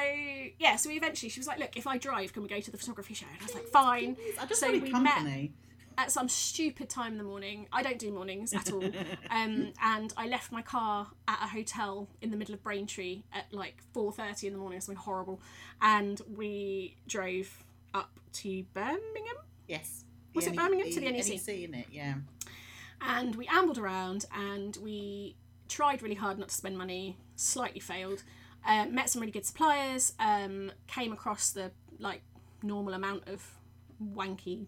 yeah, so we eventually she was like, "Look, if I drive, can we go to the photography show?" And I was like, "Fine." I just So we company. At some stupid time in the morning. I don't do mornings at all. Um, and I left my car at a hotel in the middle of Braintree at like 4.30 in the morning, something horrible. And we drove up to Birmingham Yes. Was it Birmingham to the NEC? NEC, in it, yeah. and we ambled around and we tried really hard not to spend money, slightly failed. Uh, met some really good suppliers, um, came across the like normal amount of wanky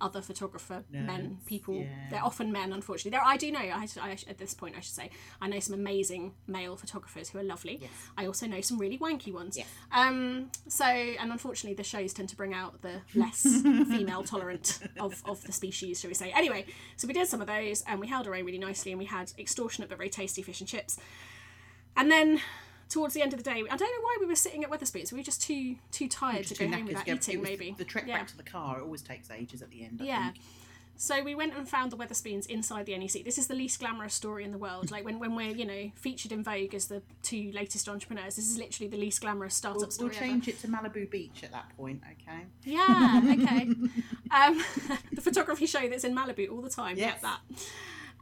other photographer men people yeah. they're often men unfortunately there i do know I, I, at this point i should say i know some amazing male photographers who are lovely Yes. i also know some really wanky ones Yes. um so and unfortunately the shows tend to bring out the less female tolerant of, of the species shall we say anyway so we did some of those and we held our own really nicely and we had extortionate but very tasty fish and chips and then towards the end of the day i don't know why we were sitting at wetherspoons we were just too too tired to go home without to get- eating maybe The trek Yeah. back to the car it always takes ages at the end. I yeah. think. So we went and found the Wetherspoons inside the NEC. This is the least glamorous story in the world. Like when, when we're, you know, featured in Vogue as the two latest entrepreneurs, this is literally the least glamorous startup We'll, we'll story ever. change it to Malibu Beach at that point, okay? Yeah, okay. um, the photography show that's in Malibu all the time. Yes. Get that.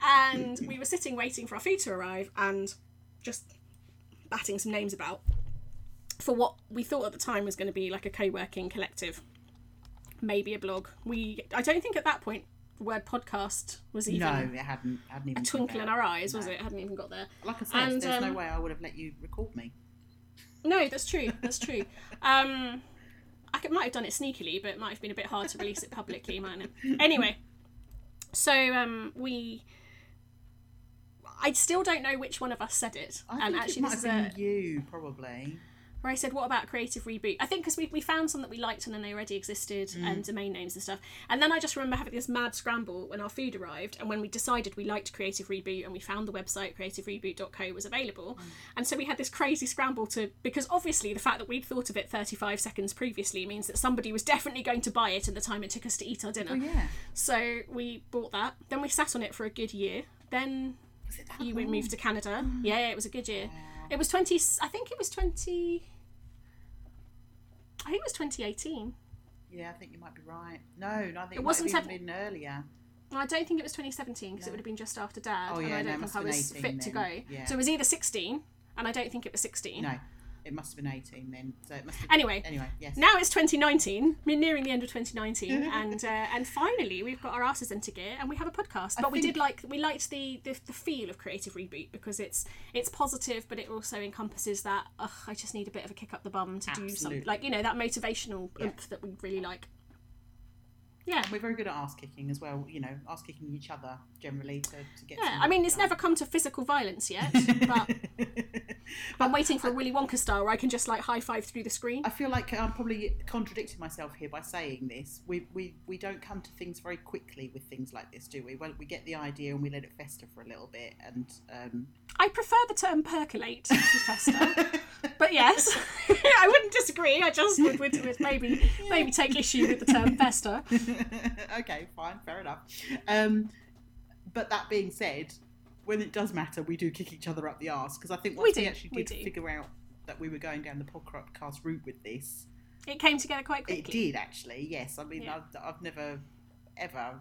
and we were sitting waiting for our food to arrive and just batting some names about for what we thought at the time was going to be like a co-working collective maybe a blog we i don't think at that point the word podcast was even No, it hadn't. hadn't even a twinkle in our eyes was No. it hadn't even got there Like I said, And, there's no um, way I would have let you record me. no that's true that's true um i could, might have done it sneakily but it might have been a bit hard to release it publicly mightn't it anyway so um we I still don't know which one of us said it, I and think actually it might this have is been a, you, probably. where I said, "What about creative reboot?" I think because we, we found some that we liked and then they already existed Mm. and domain names and stuff. And then I just remember having this mad scramble when our food arrived and when we decided we liked creative reboot and we found the website creativereboot.co was available. Mm. And so we had this crazy scramble to because obviously the fact that we'd thought of it 35 seconds previously means that somebody was definitely going to buy it in the time it took us to eat our dinner. Oh yeah. So we bought that. Then we sat on it for a good year. Then Was it that you long? moved to Canada. Oh. Yeah, it was a good year. Wow. It was 20 I think it was 20 I think it was 2018. Yeah, I think you might be right. No, no, I think It it, wasn't might have seven- even been earlier. I don't think it was 2017 because it would have been just after Dad, Oh, and yeah, I don't must think I was 18 fit to go. yeah. So it was either 16, and I don't think it was 16. No, it must have been 18 then. So it must have Anyway, Anyway, yes. now it's 2019. We're nearing the end of 2019, and uh, and finally we've got our asses into gear, and we have a podcast. I But we did like we liked the, the the feel of Creative Reboot because it's it's positive, but it also encompasses that. Ugh, I just need a bit of a kick up the bum to do something, like you know that motivational Yeah. oomph that we really like. Yeah. We're very good at ass kicking as well, you know, ass kicking each other generally to, to get Yeah, I mean, it's done. never come to physical violence yet, but I'm waiting for a Willy Wonka style where I can just like high five through the screen. I feel like I'm probably contradicting myself here by saying this. We, we, we don't come to things very quickly with things like this, do we? Well, we get the idea and we let it fester for a little bit. And um, I prefer the term percolate to fester, but yes, I wouldn't disagree. I just would, would, would maybe maybe take issue with the term fester. okay, fine, fair enough. Um, but that being said, when it does matter, we do kick each other up the arse because I think once we, do, actually we did do. figure out that we were going down the podcast route with this, It came together quite quickly. it did actually. Yes, I mean, Yeah. I've, I've never ever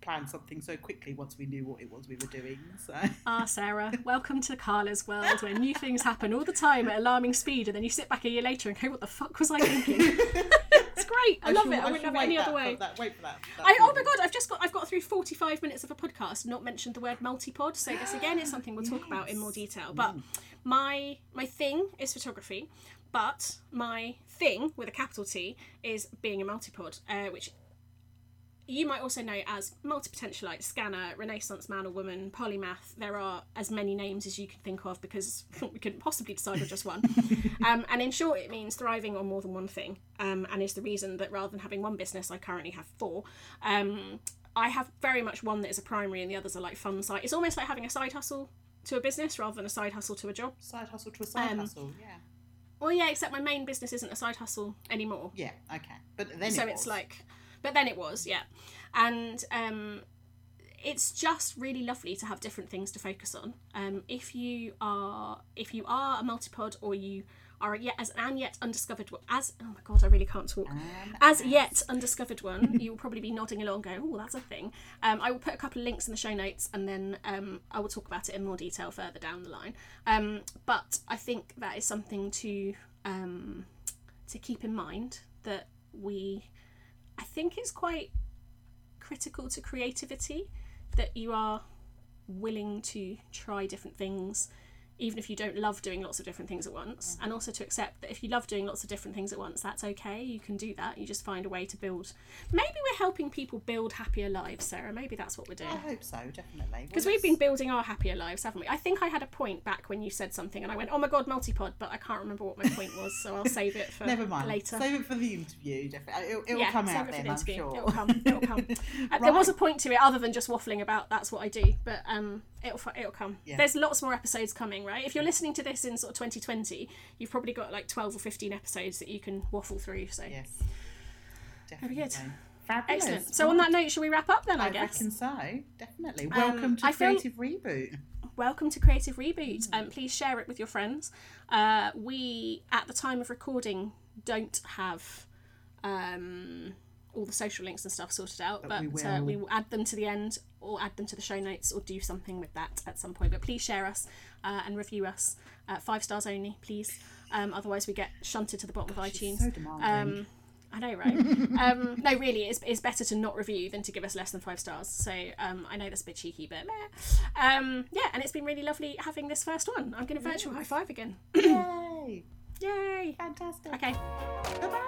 planned something so quickly once we knew what it was we were doing. So Ah, Sarah, welcome to Carla's world where new things happen all the time at alarming speed, and then you sit back a year later and go, "What the fuck was I thinking?" it's great. I, love shall- it. I, wouldn't have it any other way. That, wait for that. that I, oh my god, I've just got I've got through 45 minutes of a podcast not mentioned the word multipod. So this again is something we'll talk about in more detail. But my my thing is photography, but my thing with a capital T is being a multipod, uh, which you might also know as multi-potentialite, scanner, renaissance man or woman, polymath. There are as many names as you can think of because we couldn't possibly decide on just one. um, and in short, it means thriving on more than one thing, um, and is the reason that rather than having one business, I currently have four. Um, I have very much one that is a primary, and the others are like fun side. It's almost like having a side hustle to a business rather than a side hustle to a job. Side hustle to a side Um, hustle, yeah. Well, yeah, except my main business isn't a side hustle anymore. Yeah, okay. But then so it it's like but then it was yeah. And um it's just really lovely to have different things to focus on. Um if you are if you are a multipod or you are yet as an yet undiscovered as oh my god i really can't talk. Um, as yet undiscovered one you will probably be nodding along going oh that's a thing. Um, i will put a couple of links in the show notes and then um, i will talk about it in more detail further down the line. Um, but i think that is something to um, to keep in mind that we I think it's quite critical to creativity that you are willing to try different things even if you don't love doing lots of different things at once and also to accept that if you love doing lots of different things at once that's okay you can do that you just find a way to build maybe we're helping people build happier lives sarah maybe that's what we're doing I hope so, definitely. because we've been building our happier lives, haven't we? I think I had a point back when you said something, and I went, "Oh my god, multipod," but I can't remember what my point was, so I'll save it for Never mind. later. Save it for the interview, definitely. It'll, it'll yeah, come out then, the I'm sure. It'll come. It'll come. Uh, There was a point to it, other than just waffling about. That's what I do, but um, it'll it'll come. Yeah. There's lots more episodes coming, right? If you're listening to this in sort of 2020, you've probably got like 12 or 15 episodes that you can waffle through. So Yes. Very good. Fabulous. excellent. So on that note, shall we wrap up then? I, I guess. reckon so. Definitely. Welcome to I feel- Creative Reboot. welcome to Creative Reboot. Um, please share it with your friends. Uh, we, at the time of recording, don't have um, all the social links and stuff sorted out, but, But we uh, we will add them to the end. Or add them to the show notes or do something with that at some point. But please share us uh, and review us. Uh, five stars only, please. Um, otherwise, we get shunted to the bottom of iTunes. so. Um, I know, right? um, no, really, it's, it's better to not review than to give us less than five stars. So um, I know that's a bit cheeky, but meh. Um, yeah, and it's been really lovely having this first one. I'm going to virtual high five again. Yay! Yay! Fantastic. Okay. Bye-bye.